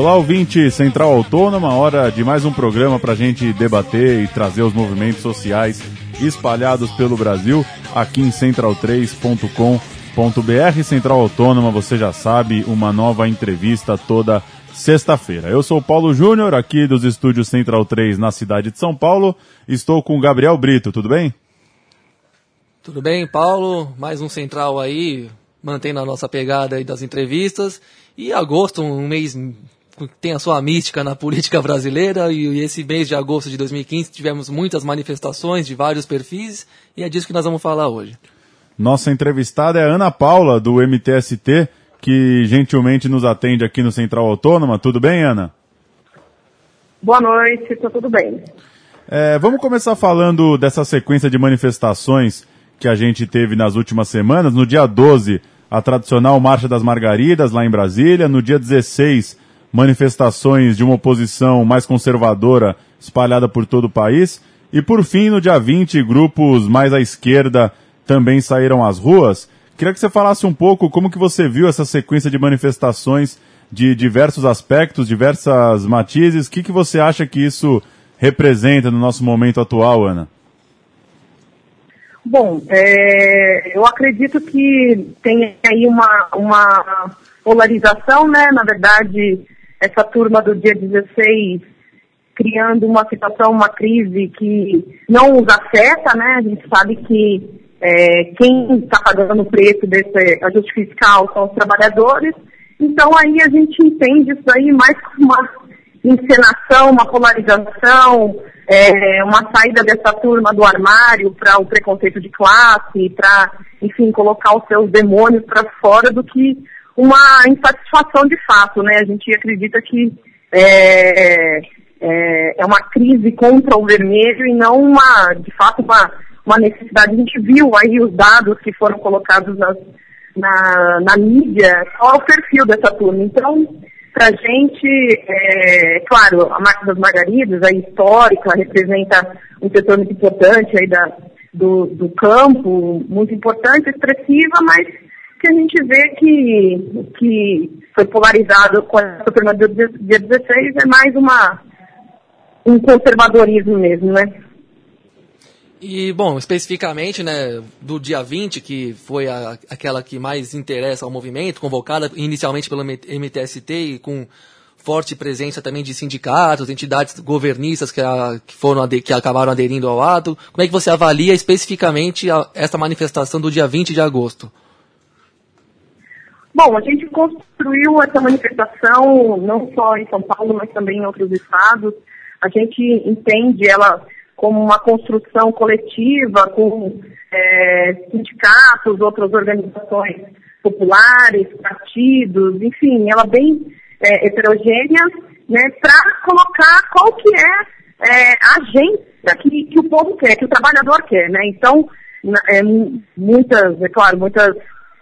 Olá, ouvinte Central Autônoma, hora de mais um programa para a gente debater e trazer os movimentos sociais espalhados pelo Brasil aqui em central3.com.br. Central Autônoma, você já sabe, uma nova entrevista toda sexta-feira. Eu sou Paulo Júnior, aqui dos estúdios Central 3 na cidade de São Paulo. Estou com Gabriel Brito, tudo bem? Tudo bem, Paulo? Mais um Central aí, mantendo a nossa pegada aí das entrevistas. E agosto, um mês tem a sua mística na política brasileira e esse mês de agosto de 2015 tivemos muitas manifestações de vários perfis e é disso que nós vamos falar hoje. Nossa entrevistada é a Ana Paula, do MTST, que gentilmente nos atende aqui no Central Autônoma. Tudo bem, Ana? Boa noite, está tudo bem. É, vamos começar falando dessa sequência de manifestações que a gente teve nas últimas semanas. No dia 12, a tradicional Marcha das Margaridas, lá em Brasília. No dia 16, manifestações de uma oposição mais conservadora espalhada por todo o país. E por fim, no dia 20, grupos mais à esquerda também saíram às ruas. Queria que você falasse um pouco como que você viu essa sequência de manifestações de diversos aspectos, diversas matizes. O que, que você acha que isso representa no nosso momento atual, Ana? Bom, é, eu acredito que tem aí uma, uma polarização, né? Na verdade, essa turma do dia 16 criando uma situação, uma crise que não os afeta, né? A gente sabe que é, quem está pagando o preço desse ajuste fiscal são os trabalhadores. Então aí a gente entende isso aí mais como uma encenação, uma polarização, é, uma saída dessa turma do armário para o preconceito de classe, para, enfim, colocar os seus demônios para fora do que uma insatisfação de fato, né? A gente acredita que é, é, é uma crise contra o vermelho e não uma, de fato, uma, uma necessidade. A gente viu aí os dados que foram colocados nas, na, na mídia, qual é o perfil dessa turma. Então, para a gente, é, claro, a marca das margaridas, a histórica, representa um setor muito importante aí da, do, do campo, muito importante, expressiva, mas que a gente vê que, que foi polarizado com a turma do dia 16 é mais uma, um conservadorismo mesmo, né? E, bom, especificamente, né, do dia 20, que foi a, aquela que mais interessa ao movimento, convocada inicialmente pelo MTST e com forte presença também de sindicatos, entidades governistas que, a, que foram que acabaram aderindo ao ato. Como é que você avalia especificamente a, essa manifestação do dia 20 de agosto? Bom, a gente construiu essa manifestação não só em São Paulo, mas também em outros estados. A gente entende ela como uma construção coletiva com é, sindicatos, outras organizações populares, partidos, enfim, ela bem é, heterogênea, né, para colocar qual que é, é, a agenda que, que o povo quer, que o trabalhador quer, né? Então, é, muitas, é claro, muitas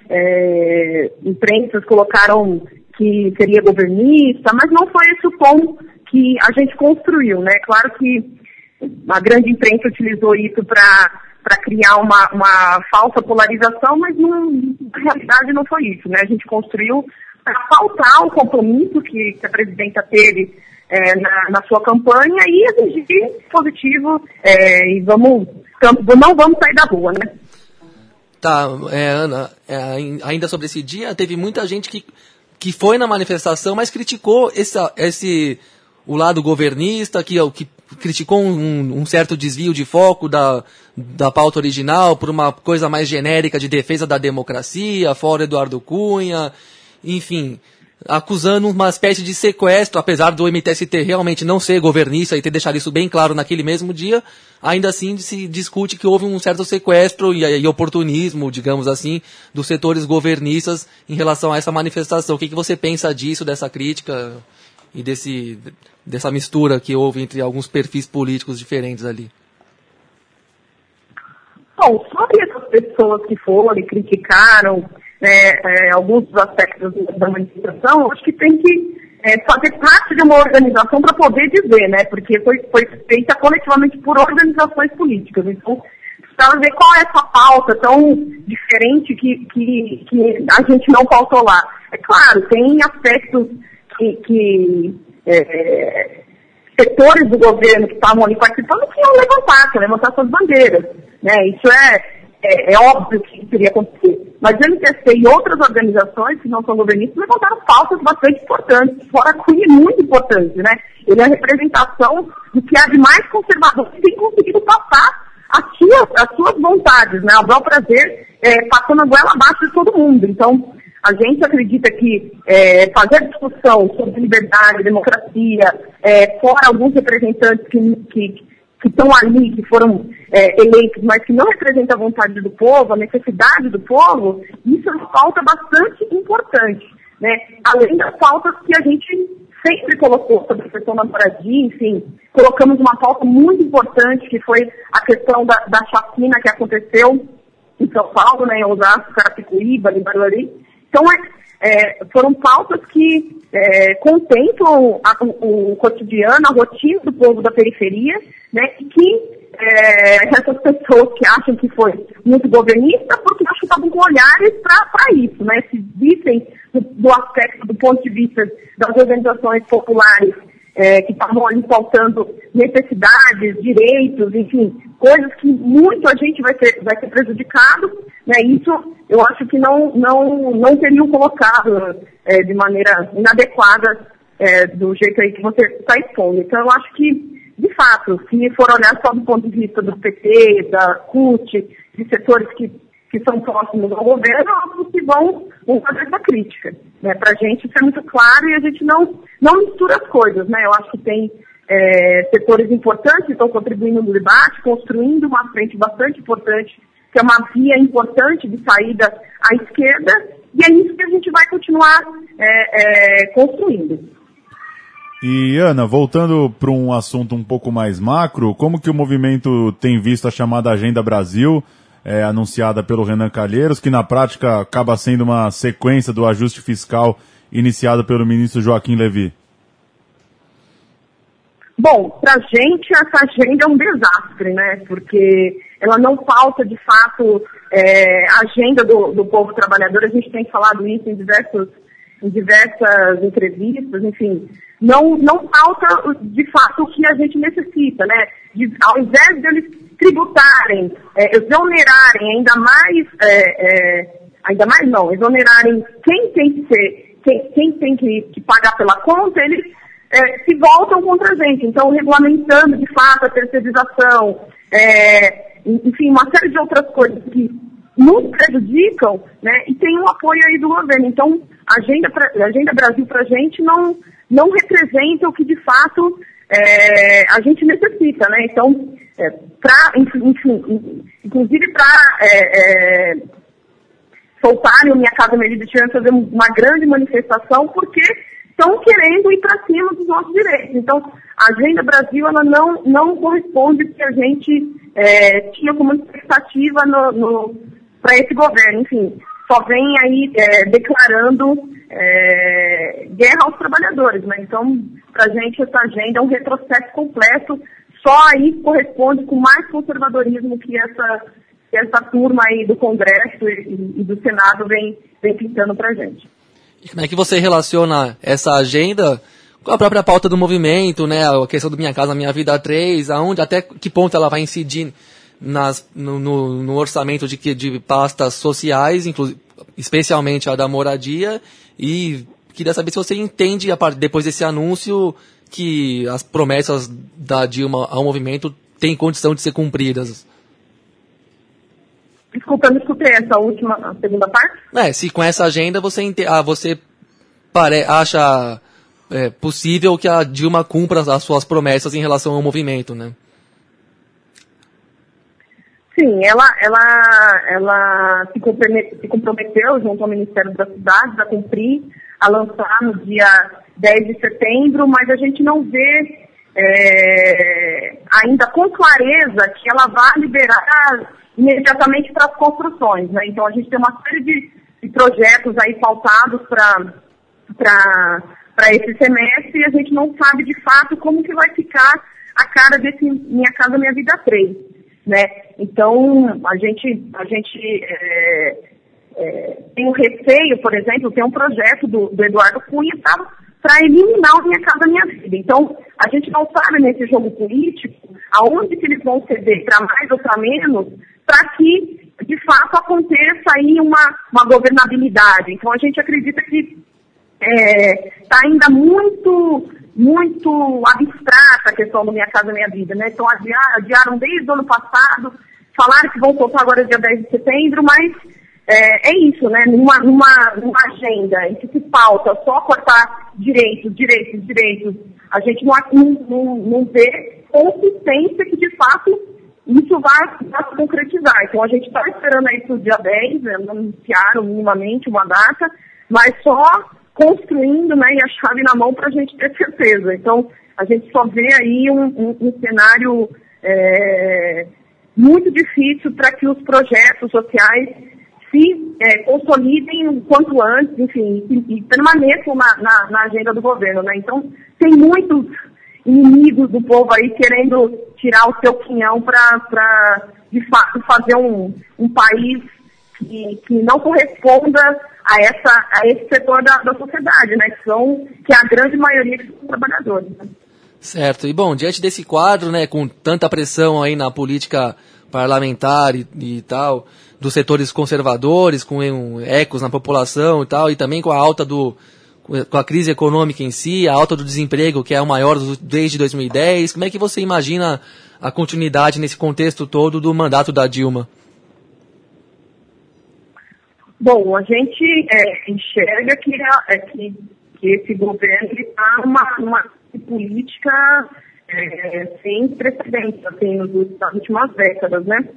é, imprensas colocaram que seria governista, mas não foi esse o tom que a gente construiu, né? Claro que a grande imprensa utilizou isso para criar uma, uma falsa polarização, mas não, na realidade não foi isso. Né? A gente construiu para faltar o compromisso que, que a presidenta teve é, na, na, sua campanha e exigir positivo é, e vamos, não vamos sair da rua, né? Tá, é, Ana, é, ainda sobre esse dia, teve muita gente que, que foi na manifestação, mas criticou esse, esse o lado governista, que, que criticou um, um, certo desvio de foco da, da pauta original por uma coisa mais genérica de defesa da democracia, fora Eduardo Cunha, enfim, acusando uma espécie de sequestro, apesar do MTST realmente não ser governista e ter deixado isso bem claro naquele mesmo dia, ainda assim se discute que houve um certo sequestro e, e oportunismo, digamos assim, dos setores governistas em relação a essa manifestação. O que, que você pensa disso, dessa crítica? e desse, dessa mistura que houve entre alguns perfis políticos diferentes ali? Bom, sobre essas pessoas que foram e criticaram né, é, alguns dos aspectos da manifestação, acho que tem que é, fazer parte de uma organização para poder dizer, né? Porque foi, foi feita coletivamente por organizações políticas. Então, precisava ver qual é essa pauta tão diferente que, que, que a gente não pautou lá. É claro, tem aspectos que, que é, setores do governo que estavam ali participando que iam levantar, que iam levantar suas bandeiras. Né? Isso é, é, é, óbvio que isso iria acontecer. Mas o MTST e outras organizações que não são governistas levantaram pautas bastante importantes, fora a Cunha muito importante, né? Ele é a representação do que há de mais conservador que tem conseguido passar as suas, as suas vontades, né? Ao bel prazer, é, passando a goela abaixo de todo mundo. Então, a gente acredita que é, fazer discussão sobre liberdade, democracia, é, fora alguns representantes que, que, que estão ali, que foram é, eleitos, mas que não representam a vontade do povo, a necessidade do povo, isso é uma pauta bastante importante. Né? Além das pautas que a gente sempre colocou sobre a questão da moradia, enfim, colocamos uma pauta muito importante, que foi a questão da, da chacina que aconteceu em São Paulo, né, em Osasco, Carapicuíba, em Barueri. Então, é, é, foram pautas que é, contemplam a, o, o, cotidiano, a rotina do povo da periferia, né, e que é, essas pessoas que acham que foi muito governista, porque acham que estavam com olhares para isso, né, se vissem do, do aspecto, do ponto de vista das organizações populares é, que estavam ali faltando necessidades, direitos, enfim, coisas que muito a gente vai ser, vai ser prejudicado, né? Isso eu acho que não, não, não teriam colocado é, de maneira inadequada é, do jeito aí que você está expondo. Então eu acho que, de fato, se for olhar só do ponto de vista do PT, da CUT, de setores que que são próximos ao governo, outros que vão, vão fazer essa crítica. Né? Para a gente isso é muito claro e a gente não, não mistura as coisas. Né? Eu acho que tem é, setores importantes que estão contribuindo no debate, construindo uma frente bastante importante, que é uma via importante de saída à esquerda, e é isso que a gente vai continuar é, é, construindo. E Ana, voltando para um assunto um pouco mais macro, como que o movimento tem visto a chamada Agenda Brasil? é, anunciada pelo Renan Calheiros, que na prática acaba sendo uma sequência do ajuste fiscal iniciado pelo ministro Joaquim Levy? Bom, para a gente essa agenda é um desastre, né? Porque ela não falta, de fato, é, a agenda do, do povo trabalhador. A gente tem falado isso em, diversos, em diversas entrevistas, enfim. Não, não falta, de fato, o que a gente necessita, né? De, ao invés deles tributarem, é, exonerarem ainda mais, é, é, ainda mais não, exonerarem quem tem que ser, quem, quem tem que, que, pagar pela conta, eles é, se voltam contra a gente. Então, regulamentando de fato a terceirização, é, enfim, uma série de outras coisas que nos prejudicam, né, e tem um apoio aí do governo. Então, a Agenda, a Agenda Brasil para a gente não, não representa o que de fato é, a gente necessita, né? Então, é, pra, enfim, inclusive para é, é, soltarem o Minha Casa Vida, tiveram fazer uma grande manifestação, porque estão querendo ir para cima dos nossos direitos. Então, a Agenda Brasil ela não, não corresponde ao que a gente é, tinha como expectativa no, no para esse governo. Enfim, só vem aí é, declarando é, guerra aos trabalhadores. Né? Então, para a gente, essa agenda é um retrocesso completo. Só aí corresponde com mais conservadorismo que essa, que essa turma aí do Congresso e, e do Senado vem, vem pintando para a gente. E como é que você relaciona essa agenda com a própria pauta do movimento, né? A questão do Minha Casa Minha Vida 3, aonde, até que ponto ela vai incidir nas, no, no, no, orçamento de, de pastas sociais, especialmente a da moradia, e queria saber se você entende, depois desse anúncio, que as promessas da Dilma ao movimento têm condição de ser cumpridas. Desculpa, eu não escutei essa última, segunda parte. É, se com essa agenda você, ah, você pare, acha é, possível que a Dilma cumpra as suas promessas em relação ao movimento, né? Sim, ela, ela, ela se, comprometeu, se comprometeu junto ao Ministério das Cidades a cumprir, a lançar no dia 10 de setembro, mas a gente não vê é, ainda com clareza que ela vai liberar imediatamente para as construções. Né? Então a gente tem uma série de, de projetos aí faltados para esse semestre e a gente não sabe de fato como que vai ficar a cara desse Minha Casa Minha Vida 3 né? Então, a gente, a gente é, é, tem um receio, por exemplo, tem um projeto do, do Eduardo Cunha para eliminar o Minha Casa Minha Vida. Então, a gente não sabe nesse jogo político aonde que eles vão ceder para mais ou para menos, para que, de fato, aconteça aí uma, uma governabilidade. Então, a gente acredita que está é, ainda muito muito abstrata a questão do Minha Casa Minha Vida, né? Então adiaram desde o ano passado, falaram que vão soltar agora dia 10 de setembro, mas é, é isso, né? Numa, numa, numa agenda em que se pauta só cortar direitos, direitos, direitos, a gente não, não, não vê consistência que de fato isso vai, vai se concretizar. Então a gente está esperando aí para o dia 10, né? anunciaram minimamente uma data, mas só construindo né, e a chave na mão para a gente ter certeza. Então, a gente só vê aí um, um, um cenário é, muito difícil para que os projetos sociais se é, consolidem o quanto antes, enfim, e, e permaneçam na, na, na, agenda do governo. Né? Então, tem muitos inimigos do povo aí querendo tirar o seu quinhão para, de fato, fazer um, um país que, que não corresponda a, essa, a esse setor da, da sociedade, né? Que, são, que é a grande maioria que são trabalhadores. Né? Certo. E bom, diante desse quadro, né, com tanta pressão aí na política parlamentar e, e tal, dos setores conservadores, com um, ecos na população e tal, e também com a alta do com a crise econômica em si, a alta do desemprego, que é o maior desde 2010, como é que você imagina a continuidade nesse contexto todo do mandato da Dilma? Bom, a gente é, enxerga que, é, que, que, esse governo está numa, numa política é, sem precedentes assim, nas últimas décadas, né?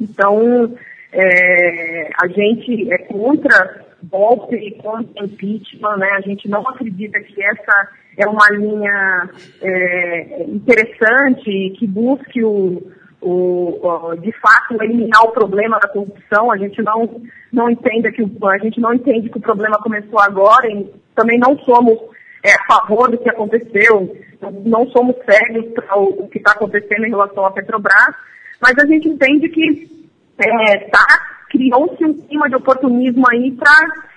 Então, é, a gente é contra golpe e contra impeachment, né? A gente não acredita que essa é uma linha é, interessante que busque o, o, de fato eliminar o problema da corrupção. A gente não, não entende que o, a gente não entende que o problema começou agora e também não somos é, a favor do que aconteceu, não somos cegos para o, o, que está acontecendo em relação à Petrobras, mas a gente entende que é, tá, criou-se um clima de oportunismo aí para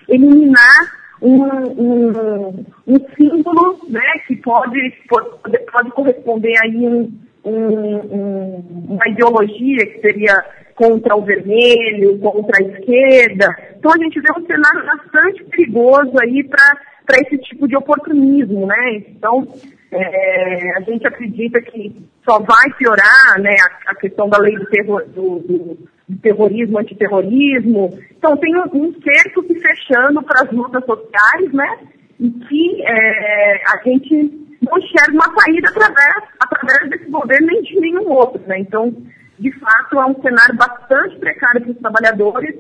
eliminar um, um, um, símbolo né, que pode, pode, pode corresponder aí um, um, uma ideologia que seria contra o vermelho, contra a esquerda. Então a gente vê um cenário bastante perigoso aí para esse tipo de oportunismo, né? Então é, a gente acredita que só vai piorar né, a, a questão da lei do, terror, do, do, do terrorismo, antiterrorismo. Então tem um, um cerco se fechando para as lutas sociais, né? E que é, a gente não enxerga uma saída através, através desse governo nem de nenhum outro. Né? Então, de fato, é um cenário bastante precário para os trabalhadores.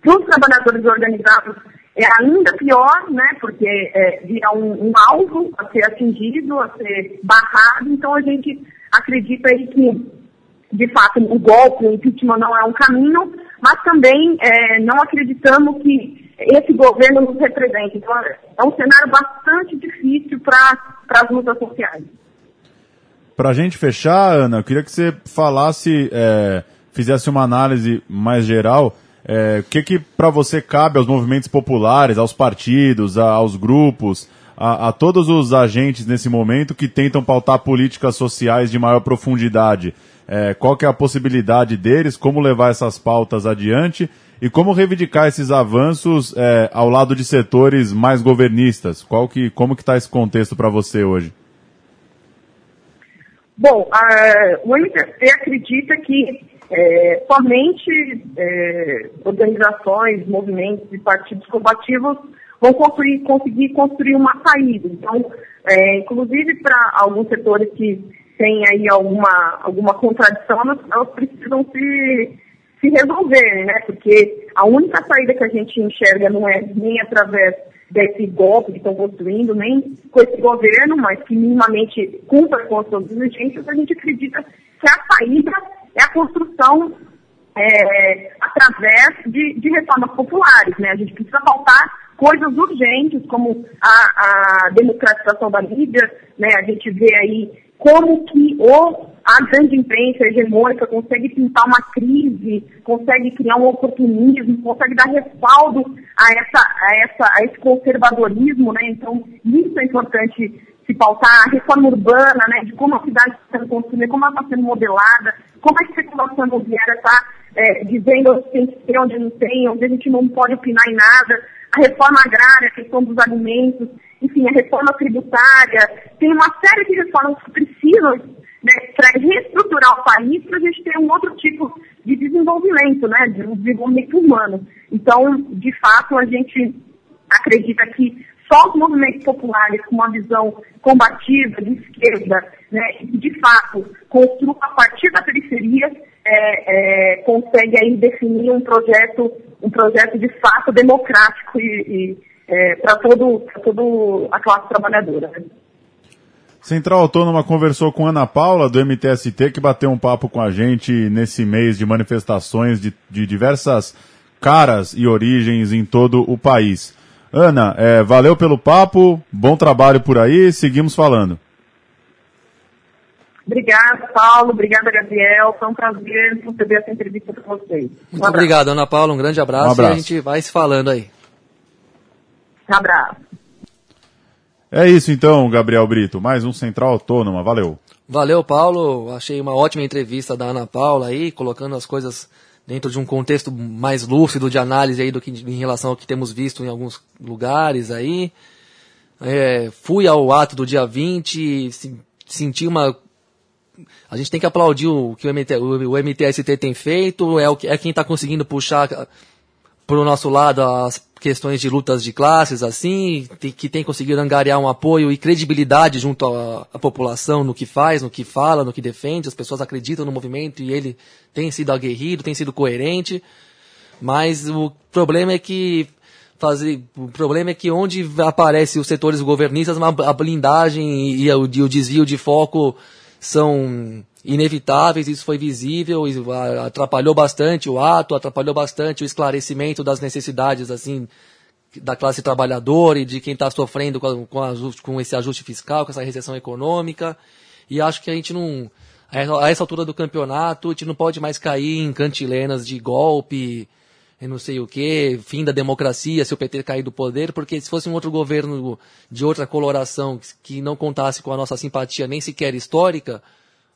Para os trabalhadores organizados é ainda pior, né? porque é, vira um, um, alvo a ser atingido, a ser barrado. Então, a gente acredita aí que, de fato, o golpe, o impeachment não é um caminho, mas também é, não acreditamos que esse governo nos represente. Então, é um cenário bastante difícil para as lutas sociais. Para a gente fechar, Ana, eu queria que você falasse, é, fizesse uma análise mais geral. É, o que, que para você cabe aos movimentos populares, aos partidos, a, aos grupos, a, a, todos os agentes nesse momento que tentam pautar políticas sociais de maior profundidade? É, qual que é a possibilidade deles? Como levar essas pautas adiante? E como reivindicar esses avanços é, ao lado de setores mais governistas? Qual que, como que está esse contexto para você hoje? Bom, a, o MTST acredita que é, somente é, organizações, movimentos e partidos combativos vão construir, conseguir construir uma saída. Então, é, inclusive para alguns setores que têm aí alguma, alguma contradição, elas, elas precisam se se resolverem, né? Porque a única saída que a gente enxerga não é nem através desse golpe que estão construindo, nem com esse governo, mas que minimamente cumpra com as suas exigências, a gente acredita que a saída é a construção é, através de, de, reformas populares, né? A gente precisa faltar coisas urgentes, como a, a democratização da mídia, né? A gente vê aí como que o a grande imprensa hegemônica consegue pintar uma crise, consegue criar um oportunismo, consegue dar respaldo a, essa, a, essa, a esse conservadorismo, né? Então, isso é importante se pautar, a reforma urbana, né? De como a cidade está sendo construída, como ela está sendo modelada, como a especulação imobiliária está é, dizendo onde tem que ter, onde não tem, onde a gente não pode opinar em nada, a reforma agrária, a questão dos alimentos, enfim, a reforma tributária, tem uma série de reformas que precisam né, para reestruturar o país para a gente ter um outro tipo de desenvolvimento, né, de um desenvolvimento humano. Então, de fato, a gente acredita que só os movimentos populares com uma visão combativa, de esquerda, né, de fato, construam a partir da periferia, é, é, consegue aí definir um projeto, um projeto de fato democrático e, e é, para todo, todo a classe trabalhadora. Né? Central Autônoma conversou com Ana Paula, do MTST, que bateu um papo com a gente nesse mês de manifestações de, de diversas caras e origens em todo o país. Ana, é, valeu pelo papo, bom trabalho por aí, seguimos falando. Obrigada, Paulo. Obrigada, Gabriel. Foi um prazer receber essa entrevista com vocês. Um Muito obrigado, Ana Paula. Um grande abraço, um abraço, e a gente vai se falando aí. Um abraço. É isso então, Gabriel Brito. Mais um Central Autônoma. Valeu. Valeu, Paulo. Achei uma ótima entrevista da Ana Paula aí, colocando as coisas dentro de um contexto mais lúcido de análise aí do que em relação ao que temos visto em alguns lugares aí. É, fui ao ato do dia 20, senti uma a gente tem que aplaudir o que o, MT, o, o MTST tem feito, é, o, é quem está conseguindo puxar para o nosso lado as questões de lutas de classes, assim, que tem conseguido angariar um apoio e credibilidade junto à, à, população no que faz, no que fala, no que defende. As pessoas acreditam no movimento e ele tem sido aguerrido, tem sido coerente. Mas o problema é que fazer, o problema é que onde aparece os setores governistas, a blindagem e, e o, e o desvio de foco são inevitáveis, isso foi visível, atrapalhou bastante o ato, atrapalhou bastante o esclarecimento das necessidades assim da classe trabalhadora e de quem está sofrendo com, com, com, esse ajuste fiscal, com essa recessão econômica. E acho que a gente não, a essa altura do campeonato, a gente não pode mais cair em cantilenas de golpe, não sei o que, fim da democracia, se o PT cair do poder, porque se fosse um outro governo de outra coloração que não contasse com a nossa simpatia nem sequer histórica,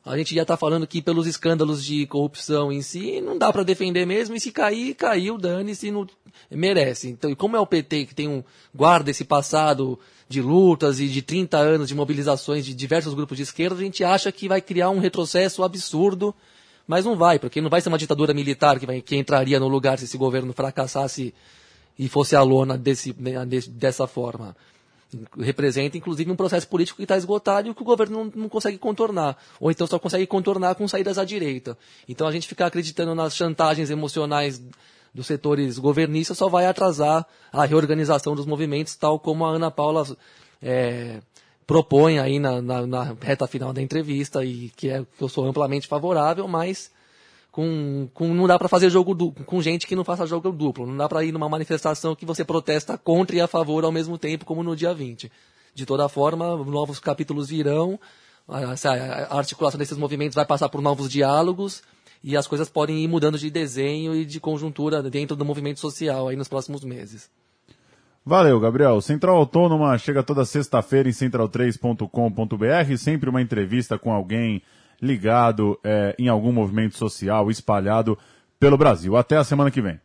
a gente já está falando que pelos escândalos de corrupção em si, não dá para defender mesmo, e se cair, caiu, dane-se, não merece. Então, e como é o PT que tem um guarda esse passado de lutas e de 30 anos de mobilizações de diversos grupos de esquerda, a gente acha que vai criar um retrocesso absurdo, mas não vai, porque não vai ser uma ditadura militar que, vai, que entraria no lugar se esse governo fracassasse e fosse a lona desse, né, dessa forma representa inclusive um processo político que está esgotado e que o governo não, não, consegue contornar. Ou então só consegue contornar com saídas à direita. Então a gente ficar acreditando nas chantagens emocionais dos setores governistas só vai atrasar a reorganização dos movimentos, tal como a Ana Paula é, propõe aí na, na, na, reta final da entrevista, e que, é, que eu sou amplamente favorável, mas com, com não dá para fazer jogo duplo, com gente que não faça jogo duplo. Não dá para ir numa manifestação que você protesta contra e a favor ao mesmo tempo, como no dia 20. De toda forma, novos capítulos virão, a articulação desses movimentos vai passar por novos diálogos e as coisas podem ir mudando de desenho e de conjuntura dentro do movimento social aí nos próximos meses. Valeu, Gabriel. Central Autônoma chega toda sexta-feira em central3.com.br, sempre uma entrevista com alguém ligado é, em algum movimento social espalhado pelo Brasil. Até a semana que vem.